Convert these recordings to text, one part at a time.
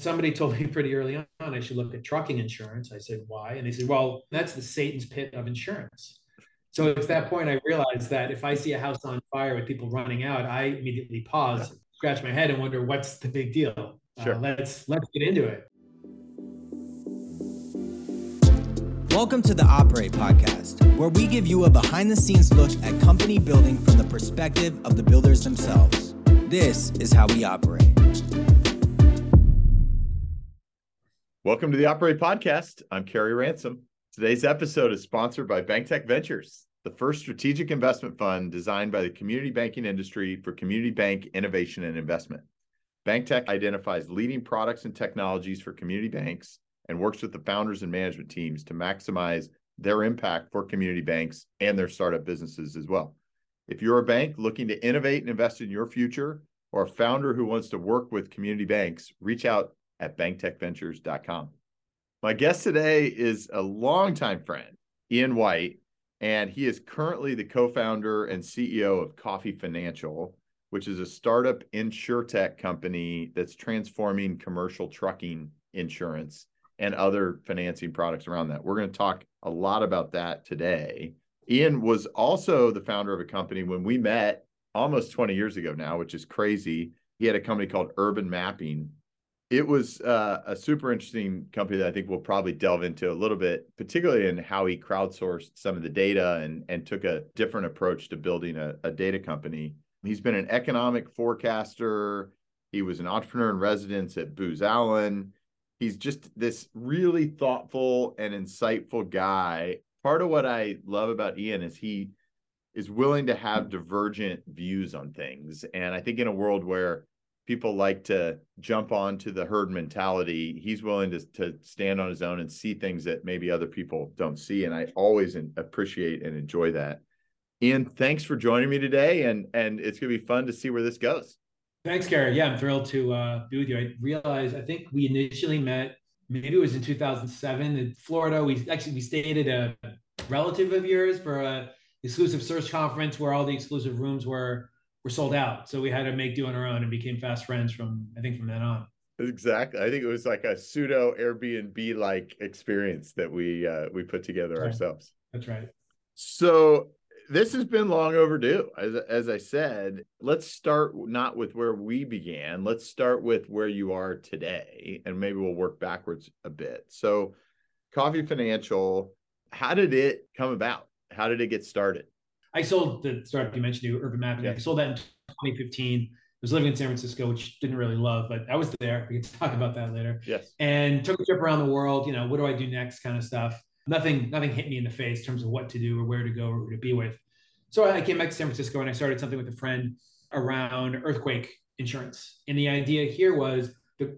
somebody told me pretty early on I should look at trucking insurance. I said, why? And they said, well, that's the Satan's pit of insurance. So at that point I realized that if I see a house on fire with people running out, I immediately pause, scratch my head, and wonder what's the big deal. Uh, sure. Uh, let's let's get into it. Welcome to the Operate Podcast, where we give you a behind the scenes look at company building from the perspective of the builders themselves. This is how we operate. Welcome to the Operate Podcast. I'm Kerry Ransom. Today's episode is sponsored by BankTech Ventures, the first strategic investment fund designed by the community banking industry for community bank innovation and investment. BankTech identifies leading products and technologies for community banks and works with the founders and management teams to maximize their impact for community banks and their startup businesses as well. If you're a bank looking to innovate and invest in your future, or a founder who wants to work with community banks, reach out at banktechventures.com. My guest today is a longtime friend, Ian White, and he is currently the co founder and CEO of Koffie Financial, which is a startup insurtech company that's transforming commercial trucking insurance and other financing products around that. We're going to talk a lot about that today. Ian was also the founder of a company when we met almost 20 years ago now, which is crazy. He had a company called Urban Mapping it was uh, a super interesting company that I think we'll probably delve into a little bit, particularly in how he crowdsourced some of the data and and took a different approach to building a, a data company. He's been an economic forecaster. He was an entrepreneur in residence at Booz Allen. He's just this really thoughtful and insightful guy. Part of what I love about Ian is he is willing to have divergent views on things. And I think in a world where people like to jump onto the herd mentality. He's willing to, to stand on his own and see things that maybe other people don't see. And I always appreciate and enjoy that. Ian, thanks for joining me today. And, and it's going to be fun to see where this goes. Thanks, Gary. Yeah, I'm thrilled to uh, be with you. I realized, I think we initially met, maybe it was in 2007 in Florida. We actually, we stayed at a relative of yours for a exclusive search conference where all the exclusive rooms were were sold out. So we had to make do on our own and became fast friends from I think from then on. Exactly. I think it was like a pseudo Airbnb like experience that we uh, we put together That's ourselves. Right. That's right. So this has been long overdue. As as I said, let's start not with where we began. Let's start with where you are today, and maybe we'll work backwards a bit. So, Koffie Financial, how did it come about? How did it get started? I sold the startup you mentioned, to Urban Mapping. Yeah. I sold that in 2015. I was living in San Francisco, which didn't really love, but I was there. We can talk about that later. Yes. And took a trip around the world. You know, what do I do next? Kind of stuff. Nothing, nothing hit me in the face in terms of what to do or where to go or who to be with. So I came back to San Francisco and I started something with a friend around earthquake insurance. And the idea here was the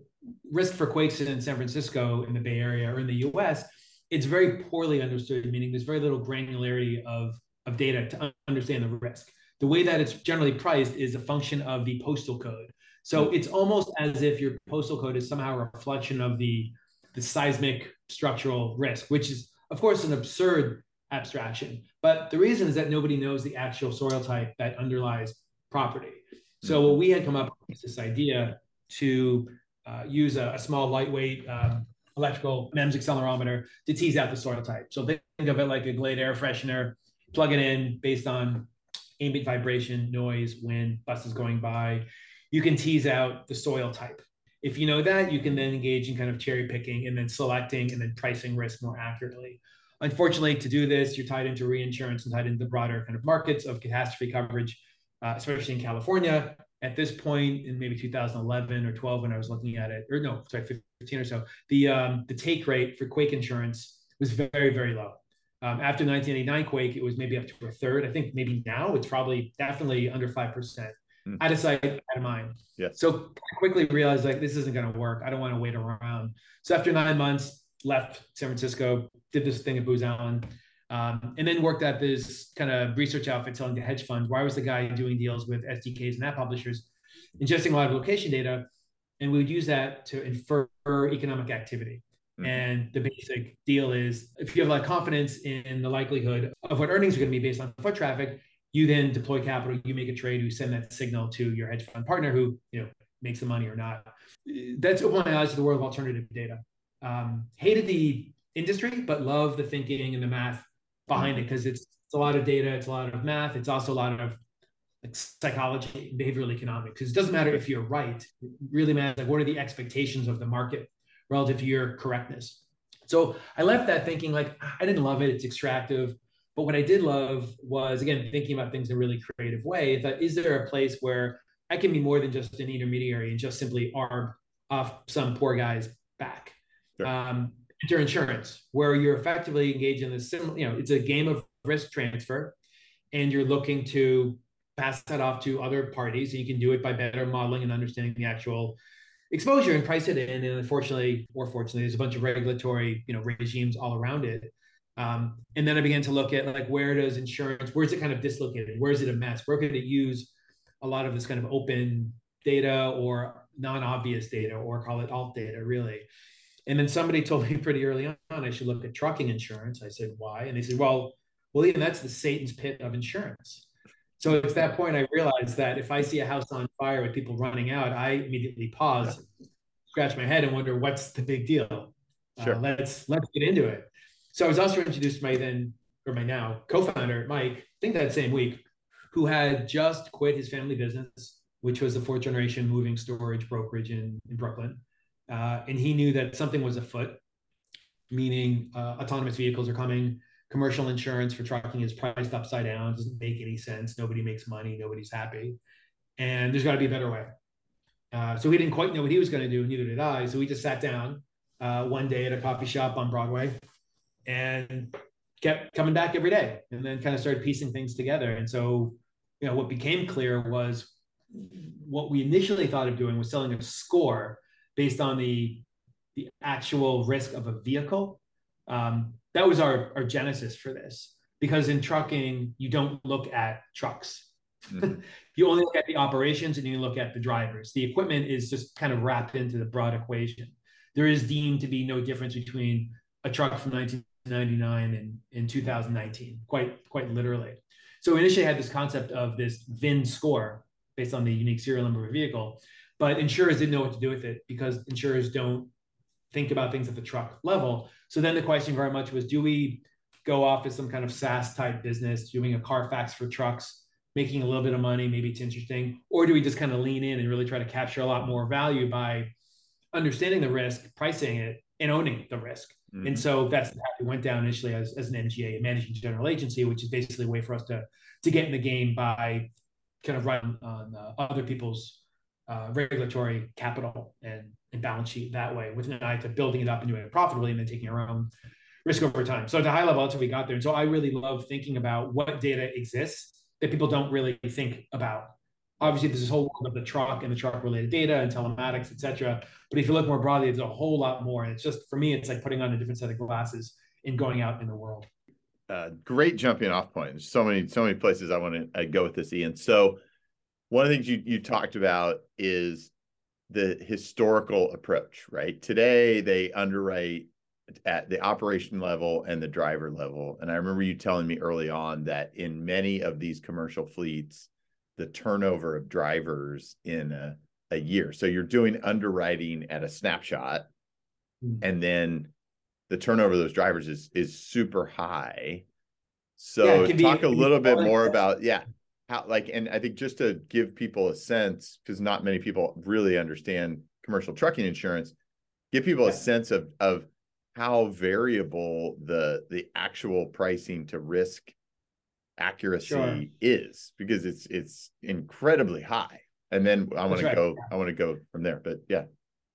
risk for quakes in San Francisco in the Bay Area or in the US, it's very poorly understood, meaning there's very little granularity of of data to understand the risk. The way that it's generally priced is a function of the postal code. So hmm. it's almost as if your postal code is somehow a reflection of the, the seismic structural risk, which is, of course, an absurd abstraction. But the reason is that nobody knows the actual soil type that underlies property. So what we had come up with is this idea to uh, use a, a, small, lightweight um, electrical MEMS accelerometer to tease out the soil type. So think of it like a Glade air freshener plug it in based on ambient vibration, noise, wind, buses going by. You can tease out the soil type. If you know that, you can then engage in kind of cherry picking and then selecting and then pricing risk more accurately. Unfortunately, to do this, you're tied into reinsurance and tied into the broader kind of markets of catastrophe coverage, uh, especially in California. At this point, in maybe 2011 or 12, when I was looking at it, or no, sorry, 15 or so, the um, the take rate for quake insurance was very, very low. Um, after 1989 quake, it was maybe up to a third. I think maybe now it's probably definitely under five percent. Mm. Out of sight, out of mind. Yeah. So quickly realized like this isn't going to work. I don't want to wait around. So after nine months, left San Francisco, did this thing at Booz Allen, um, and then worked at this kind of research outfit selling to hedge funds. Where I was the guy doing deals with SDKs and app publishers, ingesting a lot of location data, and we would use that to infer economic activity. Mm-hmm. And the basic deal is if you have a lot of confidence in the likelihood of what earnings are going to be based on foot traffic, you then deploy capital, you make a trade, you send that signal to your hedge fund partner who, you know, makes the money or not. That's opened my eyes to the world of alternative data. Um, hated the industry, but love the thinking and the math behind it because it's, it's a lot of data, it's a lot of math, it's also a lot of like psychology, behavioral economics. Because it doesn't matter if you're right; it really matters like what are the expectations of the market relative to your correctness. So I left that thinking like I didn't love it; it's extractive. But what I did love was again thinking about things in a really creative way. That is there a place where I can be more than just an intermediary and just simply arm off some poor guy's back. Sure. Um, enter insurance, where you're effectively engaged in this similar, you know, it's a game of risk transfer, and you're looking to pass that off to other parties. And you can do it by better modeling and understanding the actual exposure and price it in. And unfortunately, or fortunately, there's a bunch of regulatory, you know, regimes all around it. Um, and then I began to look at like where does insurance, where's it kind of dislocated? Where is it a mess? Where could it use a lot of this kind of open data or non-obvious data or call it alt data really? And then somebody told me pretty early on I should look at trucking insurance. I said, why? And they said, well, well, even that's the Satan's pit of insurance. So at that point, I realized that if I see a house on fire with people running out, I immediately pause, scratch my head, and wonder what's the big deal. Uh, sure. Uh, let's let's get into it. So I was also introduced to my then or my now co-founder Mike. I think that same week, who had just quit his family business, which was a fourth generation moving storage brokerage in in Brooklyn, uh, and he knew that something was afoot, meaning uh, autonomous vehicles are coming commercial insurance for trucking is priced upside down. Doesn't make any sense. Nobody makes money. Nobody's happy. And there's got to be a better way. Uh, so he didn't quite know what he was going to do. Neither did I. So we just sat down uh, one day at a coffee shop on Broadway and kept coming back every day and then kind of started piecing things together. And so, you know, what became clear was what we initially thought of doing was selling a score based on the the actual risk of a vehicle um, that was our, our genesis for this because in trucking you don't look at trucks. Mm-hmm. you only look at the operations and you look at the drivers. The equipment is just kind of wrapped into the broad equation. There is deemed to be no difference between a truck from 1999 and in 2019 quite quite literally. So we initially had this concept of this vin score based on the unique serial number of a vehicle but insurers didn't know what to do with it because insurers don't think about things at the truck level. So then the question very much was, do we go off as some kind of SaaS type business, doing a Carfax for trucks, making a little bit of money, maybe it's interesting, or do we just kind of lean in and really try to capture a lot more value by understanding the risk, pricing it, and owning the risk? Mm-hmm. And so that's how we went down initially as, as an MGA, a managing general agency, which is basically a way for us to to get in the game by kind of running on uh, other people's uh, regulatory capital and, and balance sheet that way with an eye to building it up and doing it profitably and then taking our own risk over time. So at a high level, that's how we got there. And so I really love thinking about what data exists that people don't really think about. Obviously, there's this whole world of the truck and the truck related data and telematics, et cetera. But if you look more broadly, there's a whole lot more. And it's just, for me, it's like putting on a different set of glasses and going out in the world. Uh, great jumping off point. There's so many, so many places I want to go with this, Ian. So one of the things you, you talked about is the historical approach, right? Today they underwrite at the operation level and the driver level. And I remember you telling me early on that in many of these commercial fleets, the turnover of drivers in a, a year. So you're doing underwriting at a snapshot, mm-hmm. and then the turnover of those drivers is is super high. So yeah, talk be, a little bit more about yeah, how like and i think just to give people a sense because not many people really understand commercial trucking insurance give people a sense of of how variable the the actual pricing to risk accuracy sure. is because it's it's incredibly high. And then i want to go i want to go from there but yeah.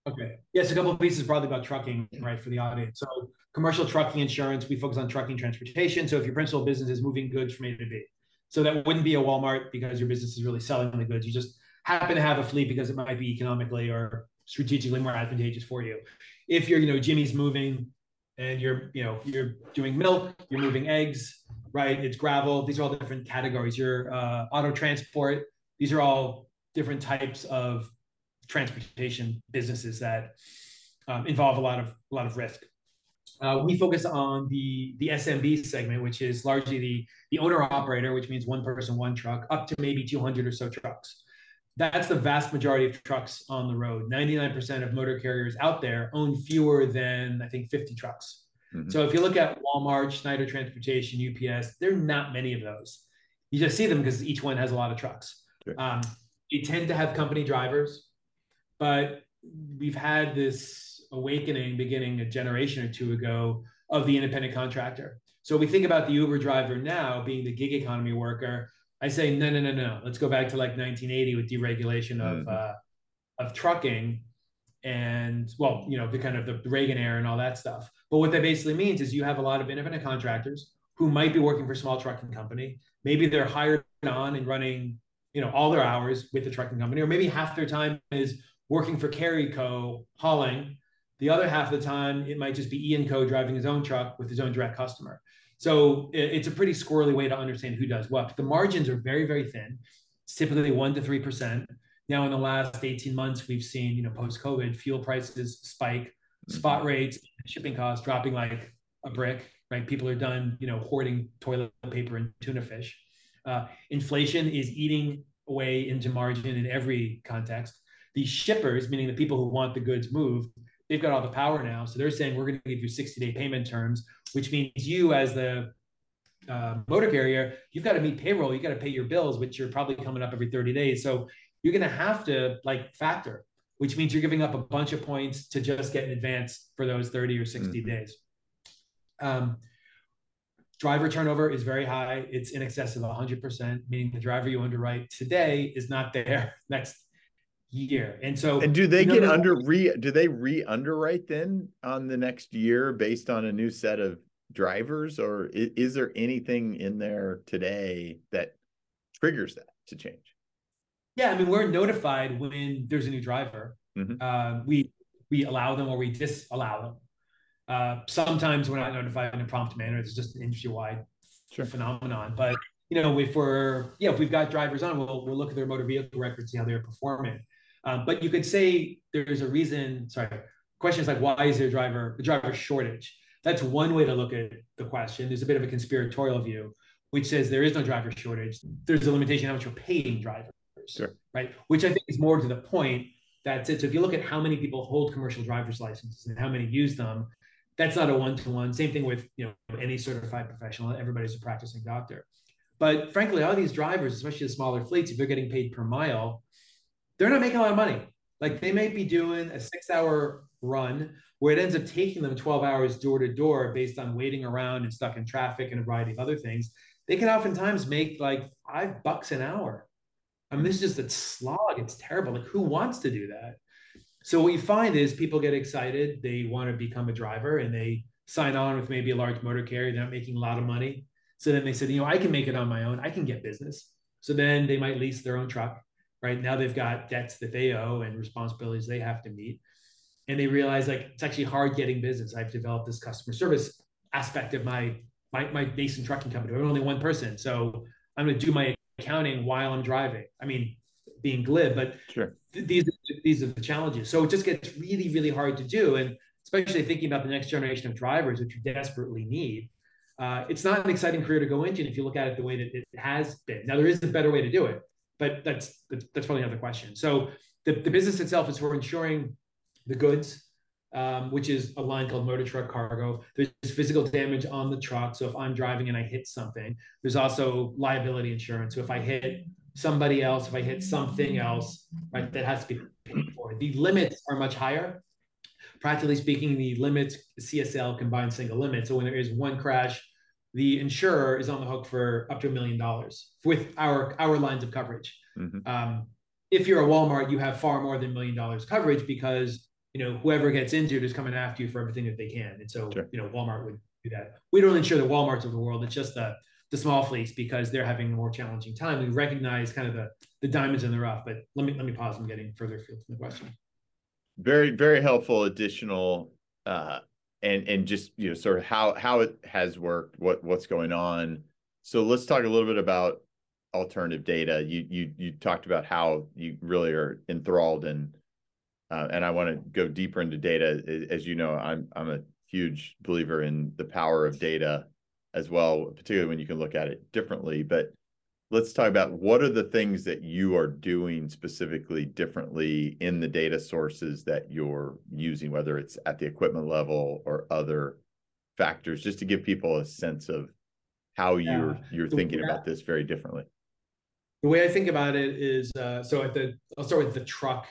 Okay. Yes a couple of pieces broadly about trucking right for the audience. So commercial trucking insurance we focus on trucking transportation. So if your principal business is moving goods from a to b so that wouldn't be a Walmart because your business is really selling the goods. You just happen to have a fleet because it might be economically or strategically more advantageous for you. If you're, you know, Jimmy's moving and you're, you know, you're doing milk, you're moving eggs, right? It's gravel. These are all different categories. Your uh, auto transport. These are all different types of transportation businesses that um, involve a lot of a lot of risk. Uh, we focus on the the SMB segment, which is largely the the owner operator, which means one person, one truck, up to maybe 200 or so trucks. that's the vast majority of trucks on the road. 99% of motor carriers out there own fewer than, I think, 50 trucks. Mm-hmm. So if you look at Walmart, Schneider Transportation, UPS, there are not many of those. You just see them because each one has a lot of trucks. Okay. Um, they tend to have company drivers, but we've had this awakening beginning a generation or two ago of the independent contractor. So we think about the Uber driver now being the gig economy worker. I say no, no, no, no. Let's go back to like 1980 with deregulation of mm-hmm. uh, of trucking, and well, you know, the kind of the Reagan era and all that stuff. But what that basically means is you have a lot of independent contractors who might be working for a small trucking company. Maybe they're hired on and running, you know, all their hours with the trucking company, or maybe half their time is working for Kerry Co. hauling. The other half of the time, it might just be Ian Co. driving his own truck with his own direct customer. So it's a pretty squirrely way to understand who does what. But the margins are very, very thin. It's typically one to three percent. Now, in the last 18 months, we've seen, you know, post-COVID, fuel prices spike, spot mm-hmm. rates, shipping costs dropping like a brick, right? People are done, you know, hoarding toilet paper and tuna fish. Uh, inflation is eating away into margin in every context. These shippers, meaning the people who want the goods moved, they've got all the power now. So they're saying we're going to give you 60 day payment terms, which means you as the uh, motor carrier, you've got to meet payroll. You got to pay your bills, which are probably coming up every 30 days. So you're going to have to like factor which means you're giving up a bunch of points to just get an advance for those 30 or 60 mm-hmm. days. Um, driver turnover is very high. It's in excess of 100%, meaning the driver you underwrite today is not there next year. And so, and do they get under re, do they re underwrite then on the next year based on a new set of drivers or is, is there anything in there today that triggers that to change? Yeah, I mean, we're notified when there's a new driver. Mm-hmm. Uh, we we allow them or we disallow them. Uh, sometimes we're not notified in a prompt manner. It's just an industry-wide sure. phenomenon. But you know, if we're yeah, if we've got drivers on, we'll we'll look at their motor vehicle records, see how they're performing. Um, but you could say there's a reason. Sorry, question is like, why is there driver a driver shortage? That's one way to look at the question. There's a bit of a conspiratorial view, which says there is no driver shortage. There's a limitation on how much you're paying drivers sure. right? Which I think is more to the point. That's it. So if you look at how many people hold commercial driver's licenses and how many use them, that's not a one-to-one. Same thing with you know any certified professional. Everybody's a practicing doctor. But frankly, all these drivers, especially the smaller fleets, if they're getting paid per mile, they're not making a lot of money. Like they might be doing a six-hour run where it ends up taking them 12 hours door to door based on waiting around and stuck in traffic and a variety of other things. They can oftentimes make like five bucks an hour I mean, this is just a slog. It's terrible. Like, who wants to do that? So what you find is people get excited. They want to become a driver and they sign on with maybe a large motor carrier. They're not making a lot of money. So then they said, you know, I can make it on my own. I can get business. So then they might lease their own truck. Right now they've got debts that they owe and responsibilities they have to meet. And they realize like it's actually hard getting business. I've developed this customer service aspect of my my, my nascent trucking company. I'm only one person. So I'm going to do my accounting while I'm driving. I mean, being glib, but sure. th- these these are the challenges. So it just gets really really hard to do, and especially thinking about the next generation of drivers, which you desperately need. Uh, it's not an exciting career to go into if you look at it the way that it has been. Now there is a better way to do it, but that's that's, that's probably another question. So the, the business itself is for insuring the goods um, which is a line called motor truck cargo. There's physical damage on the truck. So if I'm driving and I hit something, there's also liability insurance. So if I hit somebody else, if I hit something else, right, that has to be paid for. The limits are much higher. Practically speaking, the limits CSL combined single limit. So when there is one crash, the insurer is on the hook for up to a million dollars with our our lines of coverage. Mm-hmm. Um, if you're a Walmart, you have far more than a million dollars coverage because you know, whoever gets injured is coming after you for everything that they can. And so, sure. you know, Walmart would do that. We don't insure the Walmarts of the world. It's just the the small fleets because they're having a more challenging time. We recognize kind of the the diamonds in the rough. But let me let me pause. I'm getting further afield from the question. Very very helpful additional uh, and and just you know sort of how how it has worked, what what's going on. So let's talk a little bit about alternative data. You you you talked about how you really are enthralled and uh, and I want to go deeper into data. As you know, I'm I'm a huge believer in the power of data as well, particularly when you can look at it differently. But let's talk about what are the things that you are doing specifically differently in the data sources that you're using, whether it's at the equipment level or other factors, just to give people a sense of how yeah. you're you're thinking about this very differently. The way I think about it is uh, so at the I'll start with the truck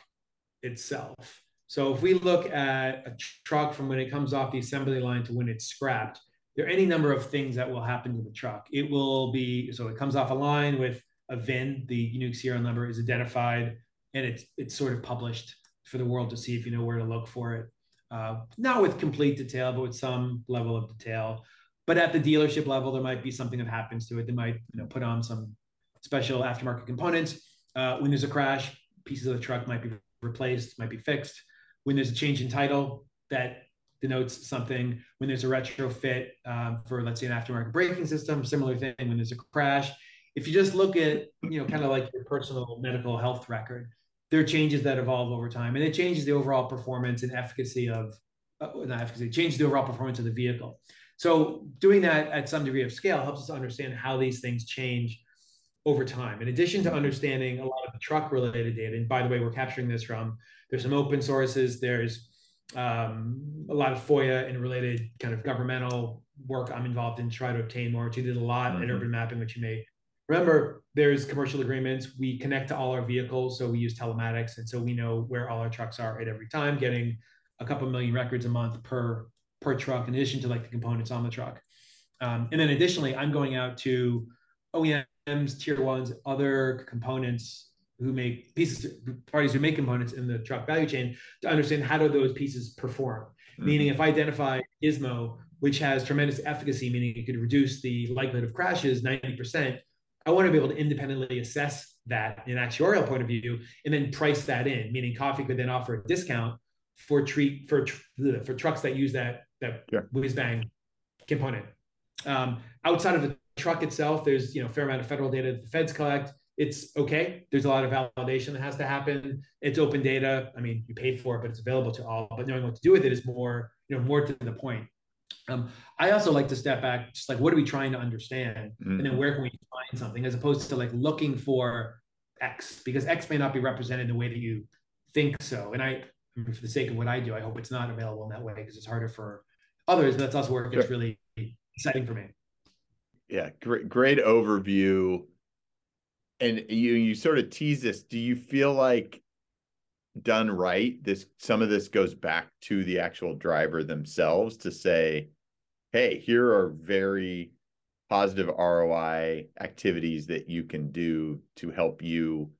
itself. So if we look at a truck from when it comes off the assembly line to when it's scrapped, there are any number of things that will happen to the truck. It will be so it comes off a line with a VIN, the unique serial number is identified, and it's it's sort of published for the world to see if you know where to look for it. Uh, not with complete detail, but with some level of detail. But at the dealership level, there might be something that happens to it. They might you know put on some special aftermarket components. Uh, when there's a crash, pieces of the truck might be replaced, might be fixed. When there's a change in title, that denotes something when there's a retrofit um, for let's say an aftermarket braking system similar thing when there's a crash. If you just look at you know kind of like your personal medical health record there are changes that evolve over time and it changes the overall performance and efficacy of uh, not efficacy changes the overall performance of the vehicle. So doing that at some degree of scale helps us understand how these things change over time. In addition to understanding a lot of the truck related data and by the way we're capturing this from there's some open sources there's um, a lot of FOIA and related kind of governmental work I'm involved in to try to obtain more. We did a lot mm-hmm. in urban mapping, which you may remember. There's commercial agreements. We connect to all our vehicles, so we use telematics, and so we know where all our trucks are at every time, getting a couple million records a month per per truck, in addition to like the components on the truck. Um, and then additionally, I'm going out to OEMs, tier ones, other components who make pieces parties who make components in the truck value chain to understand how do those pieces perform mm-hmm. meaning if i identify gizmo which has tremendous efficacy meaning it could reduce the likelihood of crashes 90% i want to be able to independently assess that in an actuarial point of view and then price that in meaning Koffie could then offer a discount for treat for for trucks that use that that yeah. whiz bang component um, outside of the truck itself there's you know fair amount of federal data that the feds collect it's okay. There's a lot of validation that has to happen. It's open data. I mean, you paid for it, but it's available to all. But knowing what to do with it is more, you know, more to the point. Um, I also like to step back, just like what are we trying to understand, mm-hmm. and then mm-hmm. where can we find something, as opposed to like looking for X, because X may not be represented the way that you think so. And I, for the sake of what I do, I hope it's not available in that way because it's harder for others. But that's also where it gets sure. really exciting for me. Yeah, great, great overview and you you sort of tease this do you feel like done right this some of this goes back to the actual driver themselves to say hey here are very positive ROI activities that you can do to help you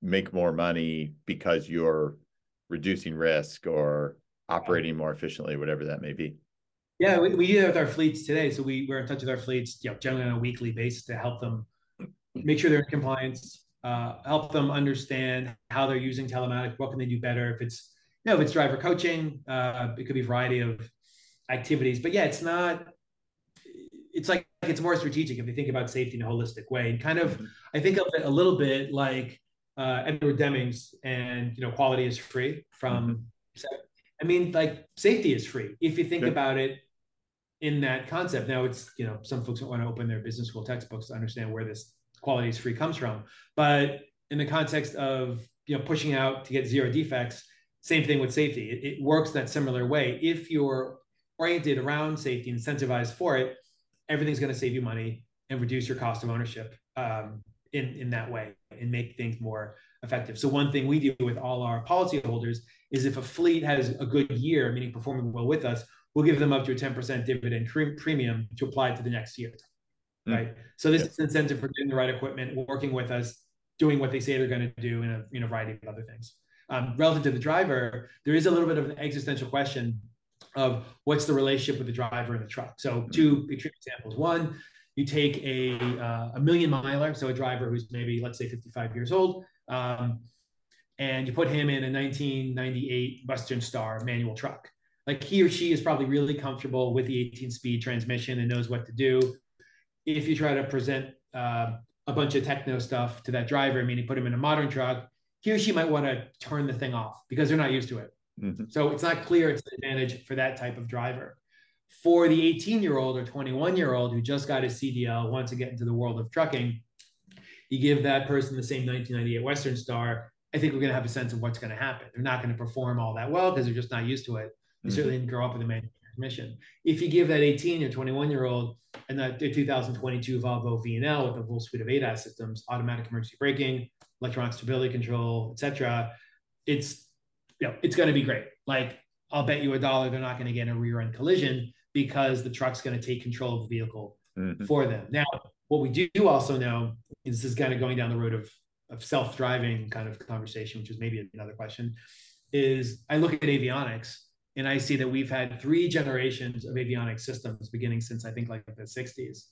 make more money because you're reducing risk or operating more efficiently whatever that may be? Yeah we, we do that with our fleets today. So we, we're in touch with our fleets you know, generally on a weekly basis to help them make sure they're in compliance, uh, help them understand how they're using telematics, what can they do better. If it's, you know, if it's driver coaching, uh, it could be a variety of activities. But yeah, it's not, it's like it's more strategic if you think about safety in a holistic way. And kind of. I think of it a little bit like uh, Edward Demings and, you know, quality is free from, mm-hmm. I mean, like safety is free if you think about it in that concept. Now it's, you know, some folks don't want to open their business school textbooks to understand where this quality is free comes from. But in the context of you know pushing out to get zero defects, same thing with safety. It, it works that similar way. If you're oriented around safety, incentivized for it, everything's going to save you money and reduce your cost of ownership um, in in that way and make things more effective. So one thing we do with all our policyholders is if a fleet has a good year, meaning performing well with us, we'll give them up to a 10% dividend premium to apply to the next year. Mm. right? So this yeah. is incentive for doing the right equipment, working with us, doing what they say they're going to do in a you know variety of other things. Um, relative to the driver, there is a little bit of an existential question of what's the relationship with the driver and the truck. So mm. two extreme examples. One, you take a uh, a million miler, so a driver who's maybe let's say 55 years old, um, and you put him in a 1998 Western Star manual truck. Like he or she is probably really comfortable with the 18 speed transmission and knows what to do if you try to present uh, a bunch of techno stuff to that driver, meaning put him in a modern truck, he or she might want to turn the thing off because they're not used to it. Mm-hmm. So it's not clear it's an advantage for that type of driver. For the 18 year old or 21 year old who just got his CDL, wants to get into the world of trucking, you give that person the same 1998 Western Star, I think we're going to have a sense of what's going to happen. They're not going to perform all that well because they're just not used to it. They mm-hmm. certainly didn't grow up with a manual transmission. If you give that 18 or 21 year old and that the 2022 Volvo VNL with a full suite of ADAS systems, automatic emergency braking, electronic stability control, etc., it's you know, it's going to be great. Like I'll bet you a dollar they're not going to get a rear end collision because the truck's going to take control of the vehicle mm-hmm. for them. Now, what we do also know is this is kind of going down the road of, of self driving kind of conversation, which is maybe another question. Is I look at avionics and I see that we've had three generations of avionic systems beginning since I think like the 60s.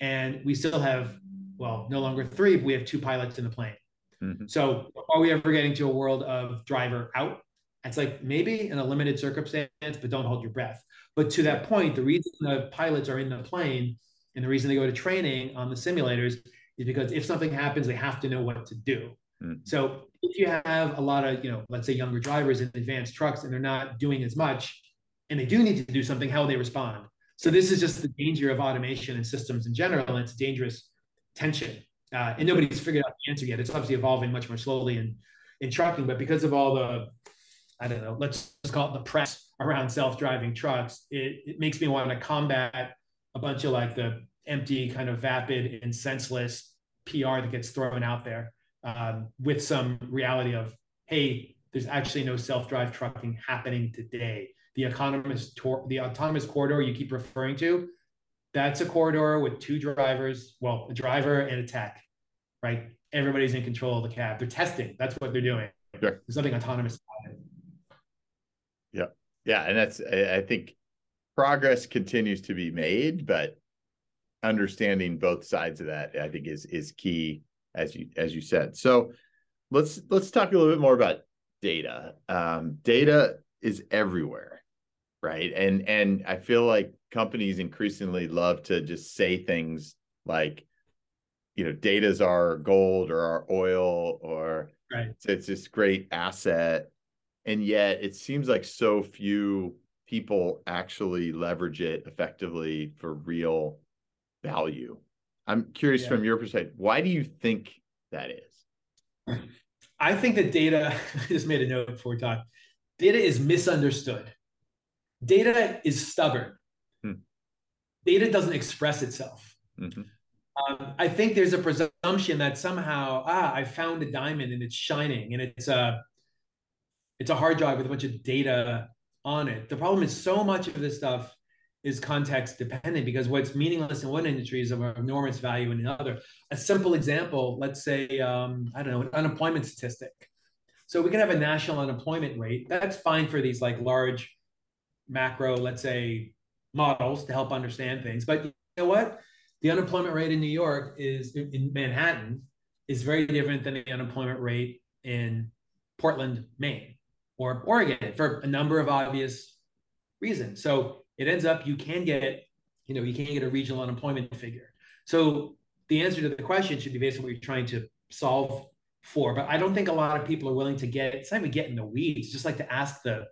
And we still have, well, no longer three, but we have two pilots in the plane. Mm-hmm. So are we ever getting to a world of driver out? It's like maybe in a limited circumstance, but don't hold your breath. But to that point, the reason the pilots are in the plane and the reason they go to training on the simulators is because if something happens, they have to know what to do. Mm-hmm. So if you have a lot of, you know, let's say younger drivers in advanced trucks and they're not doing as much and they do need to do something, how they respond. So this is just the danger of automation and systems in general. And it's dangerous tension. Uh, and nobody's figured out the answer yet. It's obviously evolving much more slowly in, in trucking, but because of all the, I don't know, let's, let's call it the press around self-driving trucks, it, it makes me want to combat a bunch of like the empty kind of vapid and senseless PR that gets thrown out there um, with some reality of, hey, there's actually no self-drive trucking happening today. The autonomous tor- the autonomous corridor you keep referring to, that's a corridor with two drivers, well, a driver and a tech, right? Everybody's in control of the cab. They're testing. That's what they're doing. Sure. There's nothing autonomous about it. Yeah. Yeah. And that's, I think progress continues to be made, but understanding both sides of that, I think is, is key as you as you said. So let's let's talk a little bit more about data. Um, data is everywhere, right? And and I feel like companies increasingly love to just say things like, you know, data is our gold or our oil or right. it's, it's this great asset, and yet it seems like so few people actually leverage it effectively for real value. I'm curious yeah. from your perspective, why do you think that is? I think that data, I just made a note before we talk, data is misunderstood. Data is stubborn. Hmm. Data doesn't express itself. Mm-hmm. Um, I think there's a presumption that somehow, ah, I found a diamond and it's shining and it's a, it's a hard drive with a bunch of data on it. The problem is so much of this stuff is context dependent because what's meaningless in one industry is of enormous value in another. A simple example, let's say, um, I don't know, an unemployment statistic. So we can have a national unemployment rate. That's fine for these like large macro, let's say, models to help understand things. But you know what? The unemployment rate in New York is in Manhattan is very different than the unemployment rate in Portland, Maine, or Oregon for a number of obvious reasons. So it ends up you can get, you know, you can get a regional unemployment figure. So the answer to the question should be based on what you're trying to solve for. But I don't think a lot of people are willing to get, it's not even get in the weeds, just like to ask the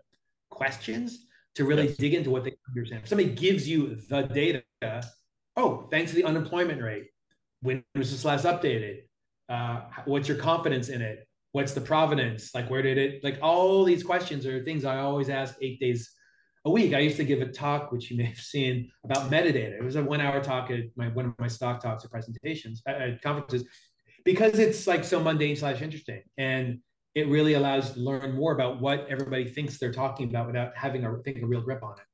questions to really yes. dig into what they understand. If somebody gives you the data, oh, thanks to the unemployment rate. When was this last updated? Uh, what's your confidence in it? What's the provenance? Like, where did it, like all these questions are things I always ask eight days a week. I used to give a talk, which you may have seen, about metadata. It was a one-hour talk at my one of my stock talks or presentations at, at conferences, because it's like so mundane slash interesting, and it really allows to learn more about what everybody thinks they're talking about without having a think a real grip on it.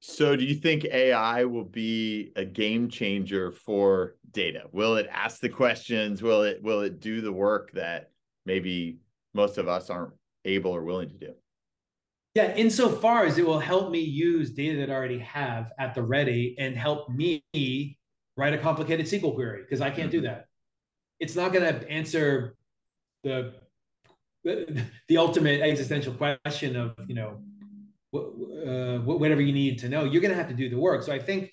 So, do you think AI will be a game changer for data? Will it ask the questions? Will it will it do the work that maybe most of us aren't able or willing to do? Yeah, insofar as it will help me use data that I already have at the ready and help me write a complicated SQL query because I can't mm-hmm. do that. It's not going to answer the the ultimate existential question of you know uh, whatever you need to know. You're going to have to do the work. So I think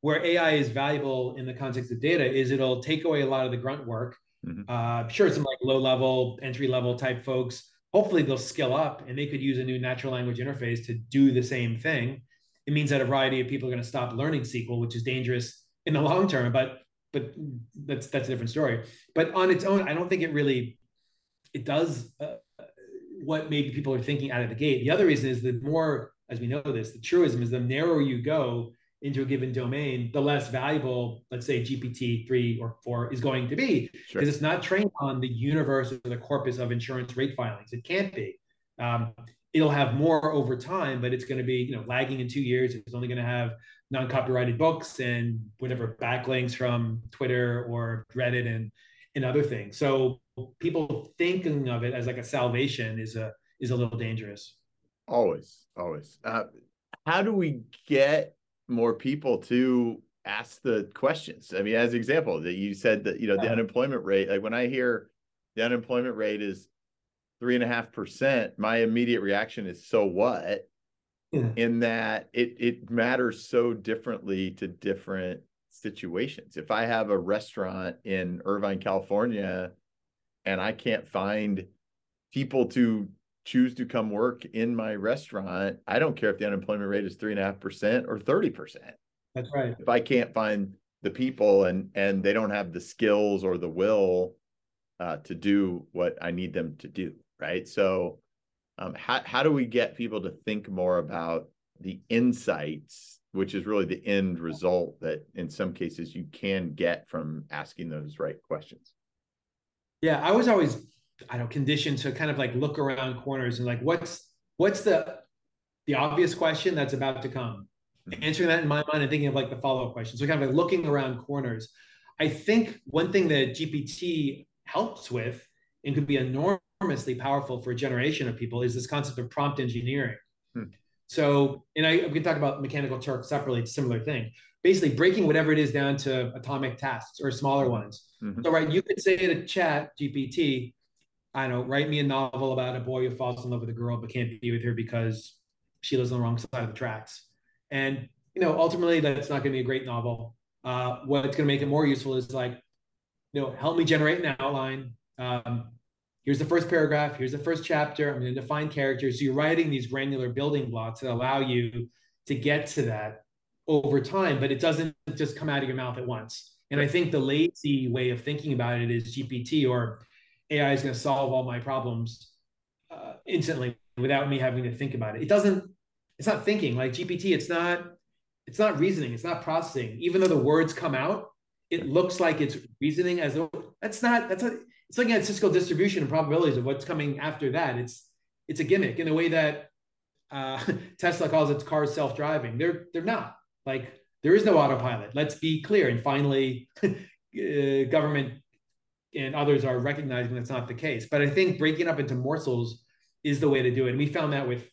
where AI is valuable in the context of data is it'll take away a lot of the grunt work. Mm-hmm. Uh, sure, some like low level, entry level type folks hopefully they'll skill up and they could use a new natural language interface to do the same thing. It means that a variety of people are going to stop learning SQL, which is dangerous in the long term. But but that's that's a different story. But on its own, I don't think it really it does uh, what maybe people are thinking out of the gate. The other reason is that more, as we know this, the truism is the narrower you go into a given domain, the less valuable, let's say GPT three or four is going to be because sure. it's not trained on the universe or the corpus of insurance rate filings. It can't be. Um, it'll have more over time, but it's going to be you know lagging in two years. It's only going to have non-copyrighted books and whatever backlinks from Twitter or Reddit and and other things. So people thinking of it as like a salvation is a is a little dangerous. Always, always. Uh, how do we get more people to ask the questions? I mean, as an example, that you said that you know the unemployment rate. Like when I hear the unemployment rate is three and a half percent, my immediate reaction is so what? Yeah. In that it it matters so differently to different situations. If I have a restaurant in Irvine, California, and I can't find people to choose to come work in my restaurant, I don't care if the unemployment rate is three and a half percent or 30 percent. That's right. If I can't find the people and and they don't have the skills or the will uh, to do what I need them to do, right? So, um, how how do we get people to think more about the insights, which is really the end result that in some cases you can get from asking those right questions? Yeah, I was always, I don't conditioned to kind of like look around corners and like, what's what's the the obvious question that's about to come? Mm-hmm. Answering that in my mind and thinking of like the follow up question. So kind of like looking around corners. I think one thing that GPT helps with and could be enormously powerful for a generation of people is this concept of prompt engineering. Hmm. So, and I we can talk about Mechanical Turk separately, it's a similar thing. Basically, breaking whatever it is down to atomic tasks or smaller ones. Mm-hmm. So, right, you could say to Chat GPT, I don't know, write me a novel about a boy who falls in love with a girl but can't be with her because she lives on the wrong side of the tracks. And you know, ultimately, that's not going to be a great novel. Uh, what's going to make it more useful is like, you know, help me generate an outline. Um, here's the first paragraph, here's the first chapter. I'm going to define characters. So you're writing these granular building blocks that allow you to get to that over time, but it doesn't just come out of your mouth at once. And I think the lazy way of thinking about it is GPT or AI is going to solve all my problems uh, instantly without me having to think about it. It doesn't. It's not thinking like GPT. It's not. It's not reasoning. It's not processing. Even though the words come out, it looks like it's reasoning as though that's not. That's a it's looking at statistical distribution and probabilities of what's coming after that. It's it's a gimmick in the way that uh, Tesla calls its cars self-driving. They're they're not like there is no autopilot. Let's be clear. And finally, uh, government and others are recognizing that's not the case. But I think breaking up into morsels is the way to do it. And we found that with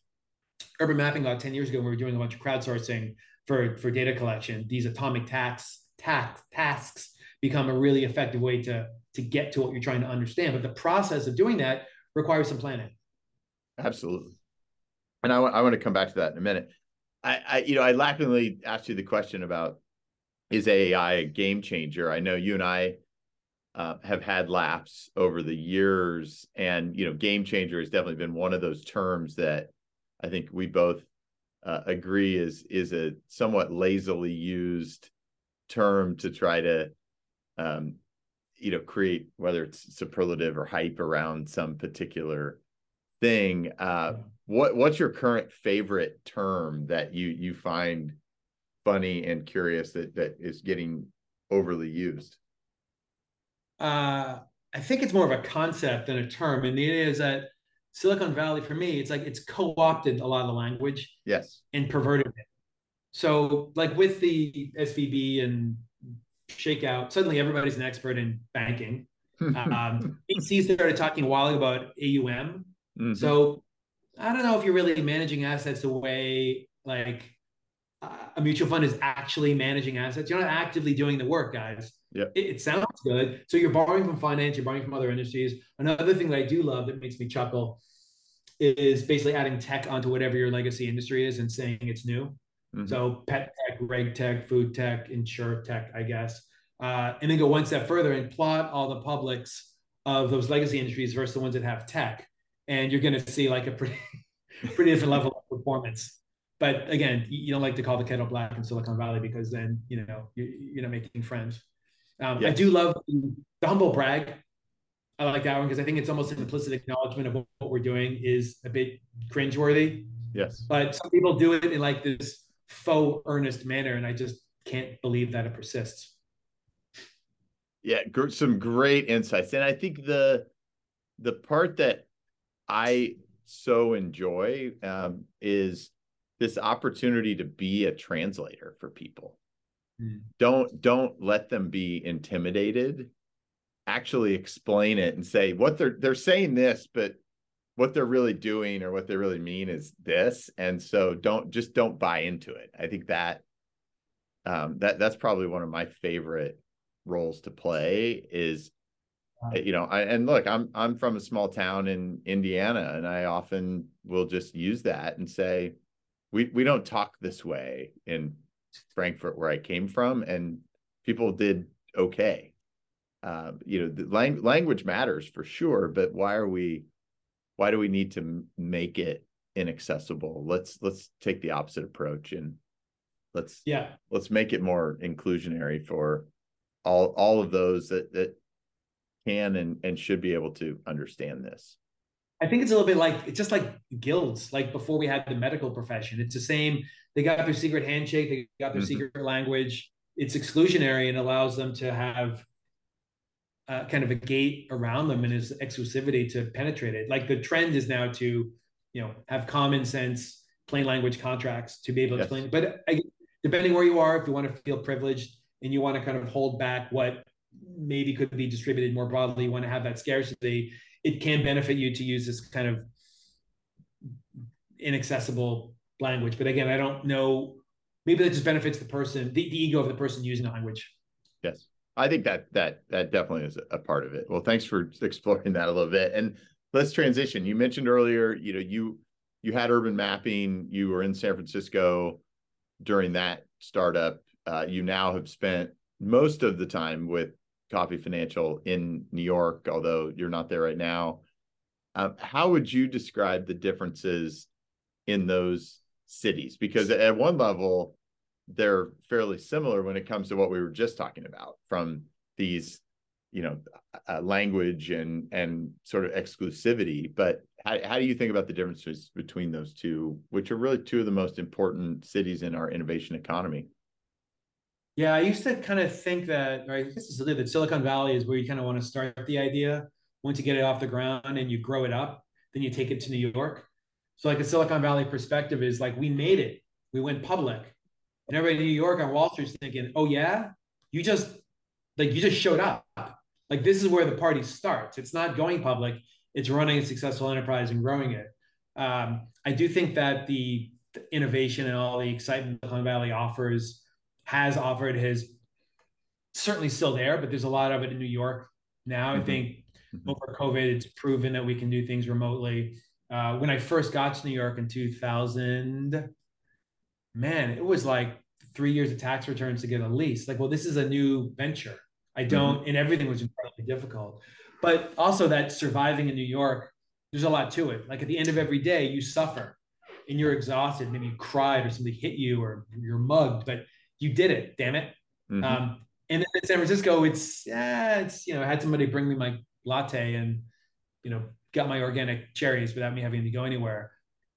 urban mapping about 10 years ago, when we were doing a bunch of crowdsourcing for, for data collection, these atomic tasks, task, tasks become a really effective way to to get to what you're trying to understand. But the process of doing that requires some planning. Absolutely. And I want I want to come back to that in a minute. I, I you know I laughingly asked you the question about is AI a game changer? I know you and I uh, have had laps over the years, and you know, game changer has definitely been one of those terms that I think we both uh, agree is is a somewhat lazily used term to try to um, you know create whether it's superlative or hype around some particular thing. Uh what what's your current favorite term that you you find funny and curious that that is getting overly used uh i think it's more of a concept than a term and the idea is that silicon valley for me it's like it's co-opted a lot of the language yes and perverted it so like with the svb and shakeout. Suddenly, everybody's an expert in banking. um, VC started talking a while ago about AUM. Mm-hmm. So I don't know if you're really managing assets the way like uh, a mutual fund is actually managing assets. You're not actively doing the work, guys. Yeah, it, it, sounds good. So you're borrowing from finance, you're borrowing from other industries. Another thing that I do love that makes me chuckle is basically adding tech onto whatever your legacy industry is and saying it's new. Mm-hmm. So pet tech, reg tech, food tech, insure tech, I guess. Uh, and then go one step further and plot all the publics of those legacy industries versus the ones that have tech. And you're going to see like a pretty, pretty different level of performance. But again, you don't like to call the kettle black in Silicon Valley because then, you know, you're, you're not making friends. Um, yes. I do love the humble brag. I like that one because I think it's almost an implicit acknowledgement of what we're doing is a bit cringeworthy. Yes. But some people do it in like this faux earnest manner, and I just can't believe that it persists. Yeah, some great insights, and I think the the part that I so enjoy um, is this opportunity to be a translator for people. Mm. Don't don't let them be intimidated. Actually explain it and say what they're they're saying this, but what they're really doing or what they really mean is this. And so don't just don't buy into it. I think that um, that that's probably one of my favorite roles to play is you know I, and look i'm i'm from a small town in indiana and i often will just use that and say we we don't talk this way in Frankfort where i came from and people did okay. Uh, you know the lang- language matters for sure but why are we why do we need to make it inaccessible? Let's let's take the opposite approach and let's yeah. let's make it more inclusionary for all all of those that that can and and should be able to understand this i think it's a little bit like it's just like guilds like before we had the medical profession it's the same they got their secret handshake they got their mm-hmm. secret language it's exclusionary and allows them to have uh, kind of a gate around them and its exclusivity to penetrate it like the trend is now to you know have common sense plain language contracts to be able to yes. explain but I, depending where you are if you want to feel privileged and you want to kind of hold back what maybe could be distributed more broadly, you want to have that scarcity, it can benefit you to use this kind of inaccessible language. But again, I don't know. Maybe that just benefits the person, the, the ego of the person using the language. Yes. I think that that that definitely is a part of it. Well, thanks for exploring that a little bit. And let's transition. You mentioned earlier, you know, you you had urban mapping, you were in San Francisco during that startup uh, you now have spent most of the time with Koffie Financial in New York, although you're not there right now. Uh, how would you describe the differences in those cities? Because at one level, they're fairly similar when it comes to what we were just talking about from these you know uh, language and and sort of exclusivity but how, how do you think about the differences between those two which are really two of the most important cities in our innovation economy yeah, I used to kind of think that, I guess that Silicon Valley is where you kind of want to start the idea. Once you get it off the ground and you grow it up, then you take it to New York. So, like a Silicon Valley perspective is like we made it, we went public, and everybody in New York on Wall Street's thinking, "Oh yeah, you just like you just showed up. Like this is where the party starts. It's not going public; it's running a successful enterprise and growing it." Um, I do think that the, the innovation and all the excitement Silicon Valley offers has offered his certainly still there, but there's a lot of it in New York now. Mm-hmm. I think mm-hmm. over COVID, it's proven that we can do things remotely. Uh, when I first got to New York in 2000, man, it was like three years of tax returns to get a lease. Like, well, this is a new venture. I mm-hmm. don't, mm-hmm. and everything was incredibly difficult. But also that surviving in New York, there's a lot to it. Like at the end of every day, you suffer and you're exhausted. Maybe you cried or somebody hit you or you're mugged, but you did it, damn it. Mm-hmm. Um, and then in San Francisco, it's yeah, it's you know, I had somebody bring me my latte and you know, got my organic cherries without me having to go anywhere.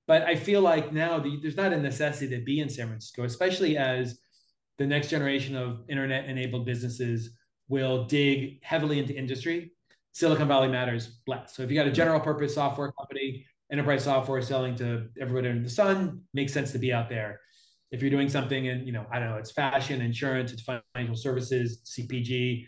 But I feel like now the, there's not a necessity to be in San Francisco, especially as the next generation of internet enabled businesses will dig heavily into industry. Silicon Valley matters less. So if you got a general purpose software company, enterprise software selling to everybody under the sun, makes sense to be out there if you're doing something in, you know, I don't know, it's fashion, insurance, it's financial services, CPG,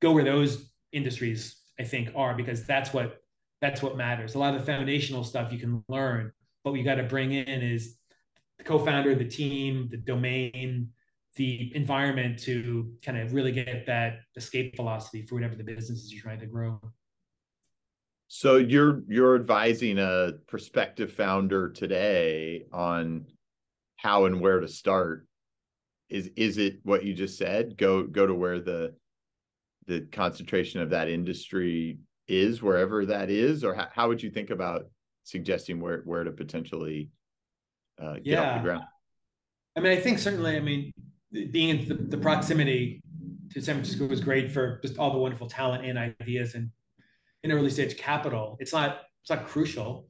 go where those industries I think are because that's what that's what matters. A lot of the foundational stuff you can learn, but what you got to bring in is the co-founder, the team, the domain, the environment to kind of really get that escape velocity for whatever the business is you're trying to grow. So you're you're advising a prospective founder today on how and where to start is is it what you just said go go to where the the concentration of that industry is wherever that is or how, how would you think about suggesting where where to potentially uh, get yeah. off the ground i mean i think certainly i mean being in the, the proximity to San Francisco was great for just all the wonderful talent and ideas and in early stage capital. It's not it's not crucial.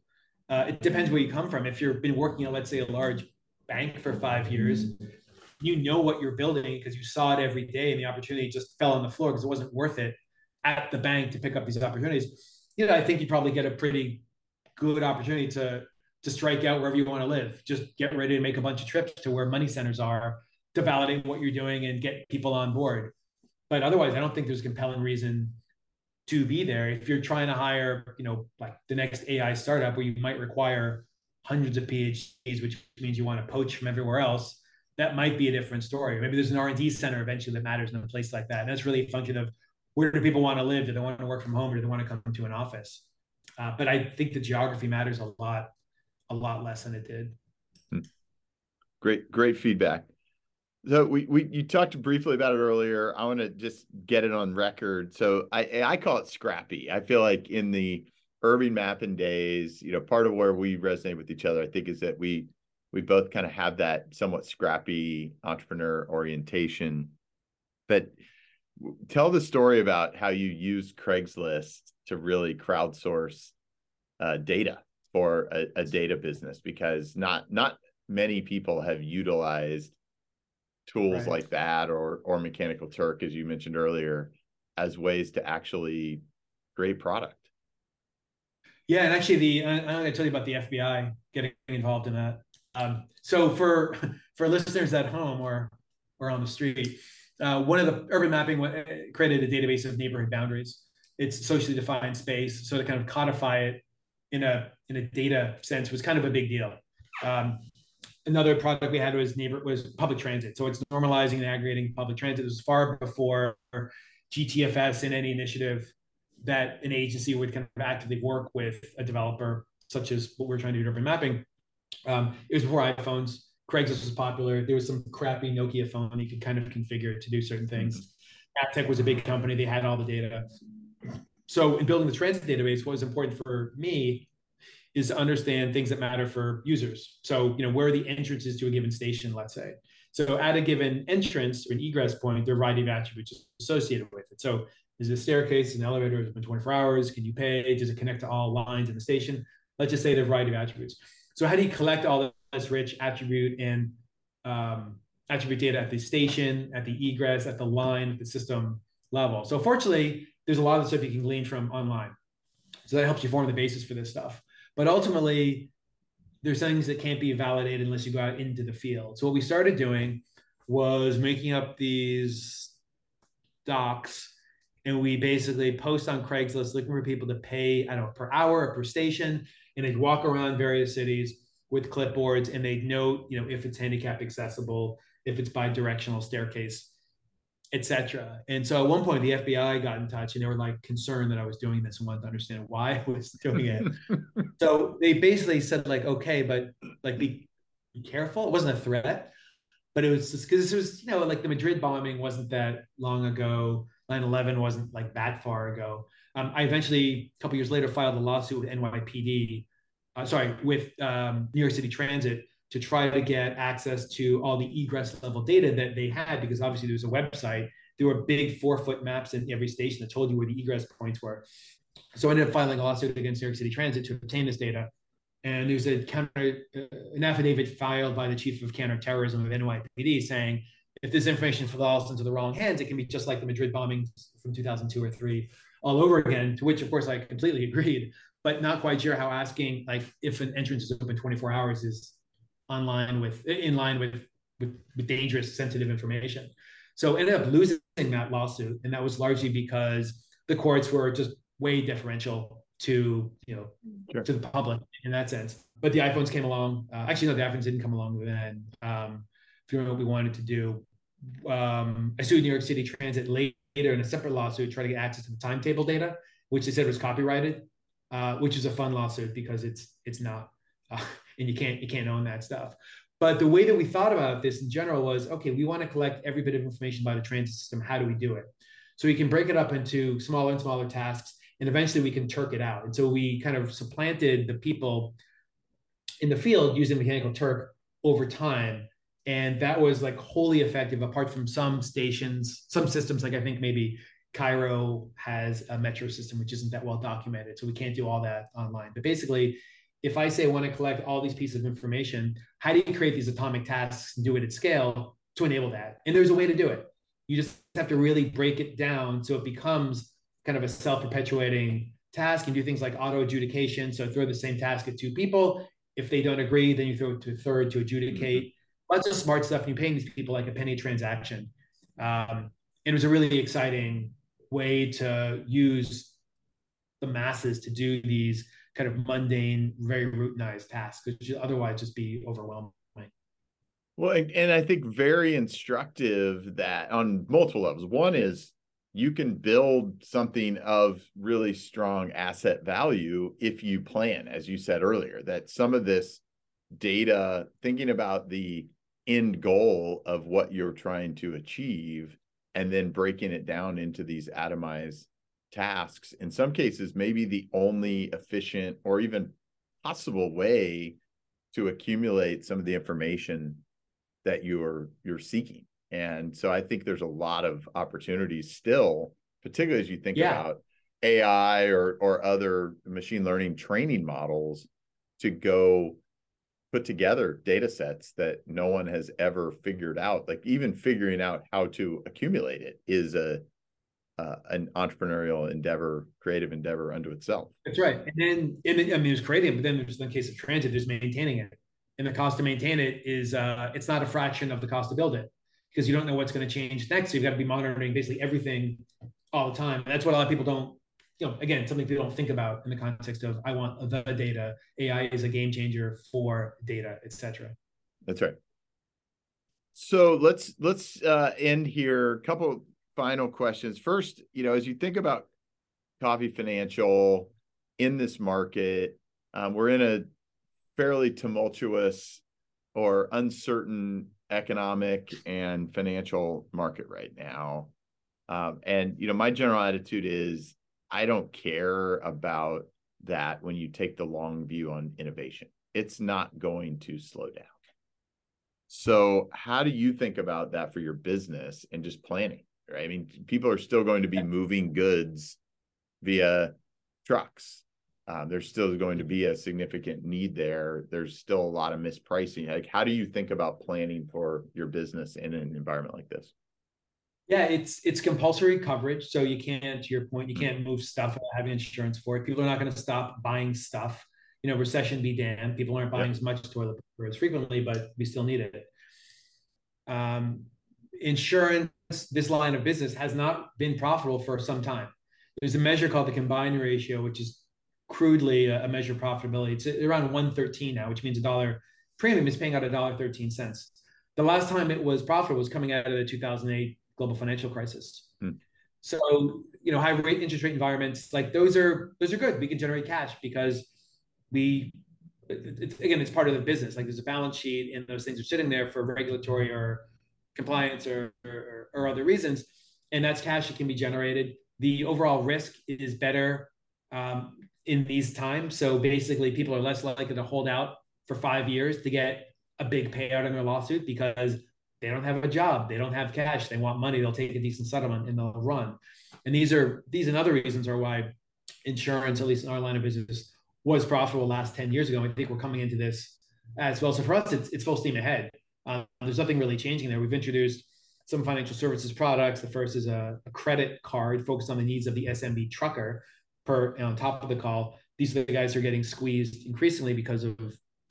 Uh, it depends where you come from. If you've been working at let's say a large bank for five years, you know what you're building because you saw it every day, and the opportunity just fell on the floor because it wasn't worth it at the bank to pick up these opportunities. You know, I think you probably get a pretty good opportunity to to strike out wherever you want to live. Just get ready to make a bunch of trips to where money centers are to validate what you're doing and get people on board. But otherwise, I don't think there's a compelling reason to be there. If you're trying to hire, you know, like the next AI startup where you might require hundreds of PhDs, which means you want to poach from everywhere else, that might be a different story. Maybe there's an R&D center eventually that matters in a place like that. And that's really a function of where do people want to live? Do they want to work from home or do they want to come to an office? Uh, but I think the geography matters a lot a lot less than it did. Great, great feedback. So we, we you talked briefly about it earlier. I want to just get it on record. So I I call it scrappy. I feel like in the Urban Mapping days, you know, part of where we resonate with each other, I think, is that we we both kind of have that somewhat scrappy entrepreneur orientation. But tell the story about how you used Craigslist to really crowdsource uh, data for a, a data business because not not many people have utilized tools right. like that or or mechanical turk as you mentioned earlier as ways to actually create product yeah and actually the i'm going to tell you about the fbi getting involved in that um, so for for listeners at home or or on the street uh, one of the Urban Mapping uh, created a database of neighborhood boundaries it's socially defined space so to kind of codify it in a in a data sense was kind of a big deal. Um, another product we had was neighbor was public transit. So it's normalizing and aggregating public transit. This was far before GTFS and any initiative that an agency would kind of actively work with a developer, such as what we're trying to do Urban Mapping. Um, it was before iPhones. Craigslist was popular. There was some crappy Nokia phone you could kind of configure to do certain things. Mm-hmm. NAVTEQ was a big company. They had all the data so in building the transit database, what was important for me is to understand things that matter for users. So, you know, where are the entrances to a given station, let's say. So at a given entrance or an egress point, there are a variety of attributes associated with it. So is a staircase, an elevator, has been 24 hours? Can you pay? Does it connect to all lines in the station? Let's just say the variety of attributes. So how do you collect all this rich attribute and um, attribute data at the station, at the egress, at the line, at the system level? So fortunately, there's a lot of stuff you can glean from online. So that helps you form the basis for this stuff. But ultimately, there's things that can't be validated unless you go out into the field. So what we started doing was making up these docs and we basically post on Craigslist looking for people to pay, I don't know, per hour or per station. And they'd walk around various cities with clipboards and they'd note, you know, if it's handicap accessible, if it's bi-directional staircase etc. And so at one point, the FBI got in touch and they were like concerned that I was doing this and wanted to understand why I was doing it. so they basically said like, okay, but like be, be careful. It wasn't a threat, but it was just because it was, you know, like the Madrid bombing wasn't that long ago. 9-11 wasn't like that far ago. Um, I eventually, a couple years later, filed a lawsuit with NYPD, uh, sorry, with um, New York City Transit to try to get access to all the egress level data that they had because obviously there was a website. There were big four foot maps in every station that told you where the egress points were. So i ended up filing a lawsuit against new york city transit to obtain this data. And there was a counter uh, an affidavit filed by the chief of counterterrorism of nypd saying if this information falls into the wrong hands it can be just like the madrid bombings from 2002 or 3 all over again to which of course i completely agreed but not quite sure how asking like if an entrance is open 24 hours is online with in line with, with, with dangerous sensitive information. So ended up losing that lawsuit, and that was largely because the courts were just way deferential to you know sure. to the public in that sense. But the iPhones came along. Uh, actually, no, the iPhones didn't come along then. Um, if you remember what we wanted to do, um, I sued New York City Transit later in a separate lawsuit, trying to get access to the timetable data, which they said was copyrighted, uh, which is a fun lawsuit because it's it's not. Uh, and you can't you can't own that stuff. But the way that we thought about this in general was okay, we want to collect every bit of information about a transit system. How do we do it? So we can break it up into smaller and smaller tasks, and eventually we can Turk it out. And so we kind of supplanted the people in the field using Mechanical Turk over time and that was like wholly effective apart from some stations some systems like i think maybe cairo has a metro system which isn't that well documented so we can't do all that online. But basically if i say i want to collect all these pieces of information how do you create these atomic tasks and do it at scale to enable that? And there's a way to do it. You just have to really break it down so it becomes kind of a self-perpetuating task. And do things like auto adjudication so throw the same task at two people. If they don't agree then you throw it to a third to adjudicate lots of smart stuff. And you're paying these people like a penny transaction. Um, it was a really exciting way to use the masses to do these kind of mundane, very routinized tasks, which otherwise just be overwhelming. Well, and I think very instructive that on multiple levels. One is you can build something of really strong asset value if you plan, as you said earlier, that some of this data, thinking about the end goal of what you're trying to achieve and then breaking it down into these atomized tasks in some cases maybe the only efficient or even possible way to accumulate some of the information that you're you're seeking and so i think there's a lot of opportunities still particularly as you think yeah. about ai or or other machine learning training models to go put together data sets that no one has ever figured out like even figuring out how to accumulate it is a uh, an entrepreneurial endeavor creative endeavor unto itself. That's right. And then and i mean it's creative but then there's in the case of transit there's maintaining it. And the cost to maintain it is uh, it's not a fraction of the cost to build it because you don't know what's going to change next. So you've got to be monitoring basically everything all the time. That's what a lot of people don't you know, again, something people don't think about in the context of I want the data. AI is a game changer for data, etc. That's right. So let's let's uh, end here. A couple final questions. First, you know, as you think about Koffie Financial in this market, um, we're in a fairly tumultuous or uncertain economic and financial market right now. Um, and you know, my general attitude is I don't care about that when you take the long view on innovation. It's not going to slow down. So, how do you think about that for your business and just planning? Right? I mean, people are still going to be moving goods via trucks. Um, there's still going to be a significant need there. There's still a lot of mispricing. Like, how do you think about planning for your business in an environment like this? Yeah, it's it's compulsory coverage, so you can't, to your point, you can't move stuff without having insurance for it. People are not going to stop buying stuff. You know, recession be damned. People aren't buying yeah. as much toilet paper as frequently, but we still need it. Um, insurance, this line of business has not been profitable for some time. There's a measure called the combined ratio, which is crudely a, a measure of profitability. It's around 113 now, which means a dollar premium is paying out a dollar 13 cents. The last time it was profitable was coming out of the 2008 global financial crisis. Hmm. So, you know, high rate interest rate environments, like those are those are good. We can generate cash because we it's, again, it's part of the business. Like there's a balance sheet and those things are sitting there for regulatory or compliance or, or, or other reasons. And that's cash that can be generated. The overall risk is better um, in these times. So basically, people are less likely to hold out for five years to get a big payout in their lawsuit because they don't have a job, they don't have cash, they want money, they'll take a decent settlement and they'll run. And these are these and other reasons are why insurance, at least in our line of business, was profitable last 10 years ago. I think we're coming into this as well. So for us, it's, it's full steam ahead. Um, there's nothing really changing there. We've introduced some financial services products. The first is a, a credit card focused on the needs of the SMB trucker. Per on top of the call, these are the guys who are getting squeezed increasingly because of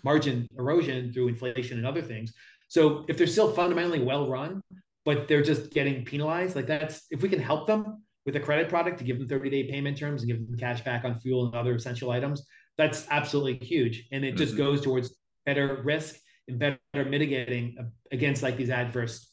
margin erosion through inflation and other things. So if they're still fundamentally well run, but they're just getting penalized, like that's if we can help them with a credit product to give them 30 day payment terms and give them cash back on fuel and other essential items, that's absolutely huge. And it just mm-hmm. goes towards better risk and better mitigating against like these adverse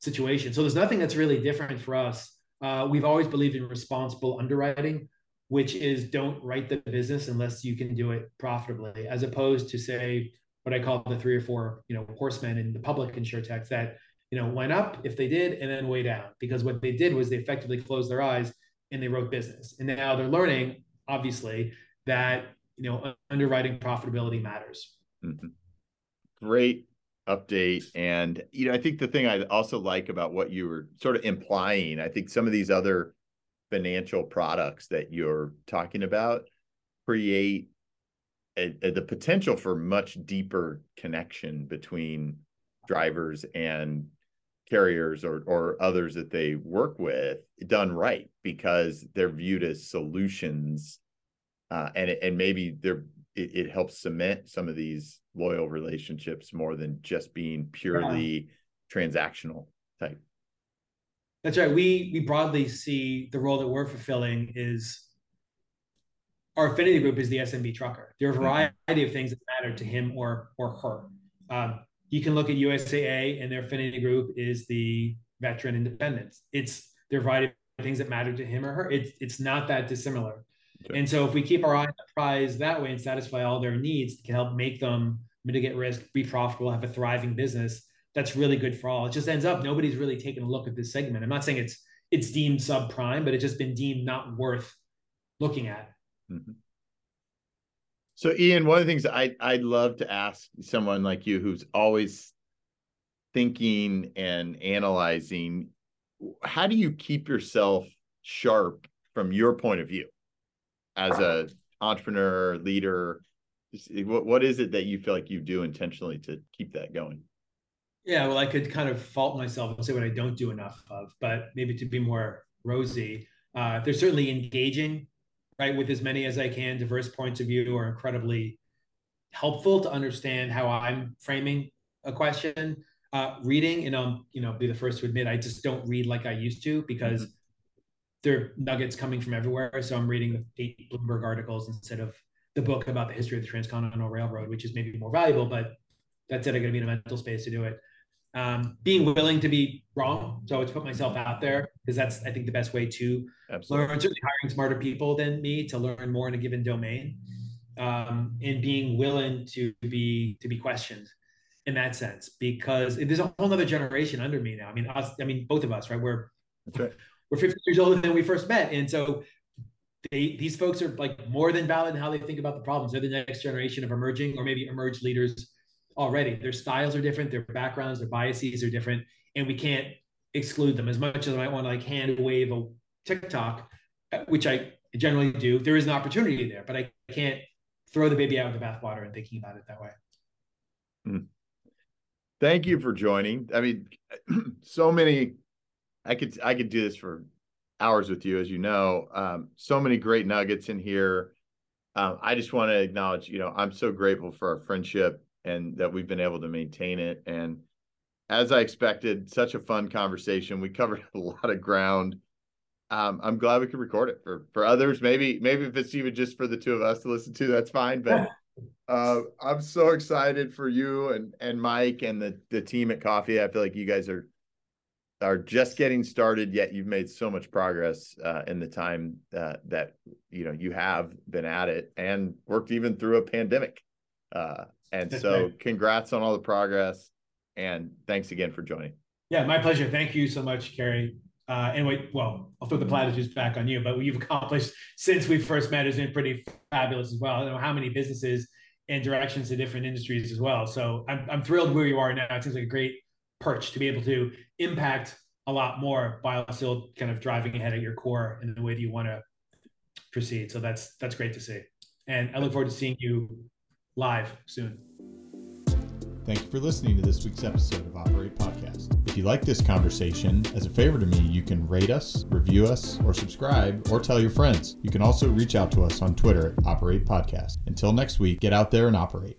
situations. So there's nothing that's really different for us. Uh, we've always believed in responsible underwriting, which is don't write the business unless you can do it profitably, as opposed to say what I call the three or four, you know, horsemen in the public insurtechs that, you know, went up if they did and then way down. Because what they did was they effectively closed their eyes and they wrote business. And now they're learning, obviously, that you know underwriting profitability matters. Mm-hmm. Great update. And, you know, I think the thing I also like about what you were sort of implying, I think some of these other financial products that you're talking about create a, a, the potential for much deeper connection between drivers and carriers or or others that they work with done right because they're viewed as solutions uh, and and maybe they're it, it, helps cement some of these loyal relationships more than just being purely yeah. transactional type that's right we we broadly see the role that we're fulfilling is our affinity group is the SMB trucker. There are a mm-hmm. variety of things that matter to him or or her. Um, you can look at USAA and their affinity group is the veteran independents. It's there are a variety of things that matter to him or her. It's it's not that dissimilar. Okay. And so if we keep our eye on the prize that way and satisfy all their needs, can help make them mitigate risk, be profitable, have a thriving business. That's really good for all. It just ends up nobody's really taken a look at this segment. I'm not saying it's it's deemed subprime, but it's just been deemed not worth looking at. Mm-hmm. So, Ian, one of the things I I'd love to ask someone like you who's always thinking and analyzing, how do you keep yourself sharp from your point of view as a entrepreneur, leader? What what is it that you feel like you do intentionally to keep that going? Yeah, well, I could kind of fault myself and say what I don't do enough of, but maybe to be more rosy, uh, they're certainly engaging right with as many as i can diverse points of view are incredibly helpful to understand how i'm framing a question. Uh, reading and i'll you know be the first to admit i just don't read like i used to because mm-hmm. there are nuggets coming from everywhere. So i'm reading the eight bloomberg articles instead of the book about the history of the transcontinental railroad which is maybe more valuable but that's it. I got to be in a mental space to do it um, being willing to be wrong. So it's put myself out there because that's I think the best way to Absolutely. learn. Certainly hiring smarter people than me to learn more in a given domain, um, and being willing to be to be questioned in that sense because there's a whole other generation under me now. I mean, us, I mean, both of us, right? We're right. we're 50 years older than we first met, and so they, these folks are like more than valid in how they think about the problems. They're the next generation of emerging or maybe emerged leaders already. Their styles are different, their backgrounds, their biases are different, and we can't exclude them as much as I might want to like hand wave a TikTok, uh, which I generally do. There is an opportunity there, but I can't throw the baby out with the bathwater and thinking about it that way. Mm. Thank you for joining. I mean, so many. I could I could do this for hours with you, as you know. Um, so many great nuggets in here. Um, I just want to acknowledge, you know, I'm so grateful for our friendship and that we've been able to maintain it. And as I expected, such a fun conversation. We covered a lot of ground. Um, I'm glad we could record it for for others. Maybe maybe if it's even just for the two of us to listen to, that's fine. But uh, I'm so excited for you and and Mike and the the team at Koffie. I feel like you guys are are just getting started, yet you've made so much progress uh, in the time uh, that you know you have been at it and worked even through a pandemic. Uh, and so, congrats on all the progress. And thanks again for joining. Yeah, my pleasure. Thank you so much, Kerry. Uh, anyway, well, I'll throw the platitudes back on you, but what you've accomplished since we first met has been pretty fabulous as well. I don't know how many businesses and directions to different industries as well. So I'm, I'm thrilled where you are now. It seems like a great perch to be able to impact a lot more while still kind of driving ahead at your core in the way that you want to proceed. So that's that's great to see. And I look forward to seeing you live soon. Thank you for listening to this week's episode of Operate Podcast. If you like this conversation, as a favor to me, you can rate us, review us, or subscribe, or tell your friends. You can also reach out to us on Twitter at Operate Podcast. Until next week, get out there and operate.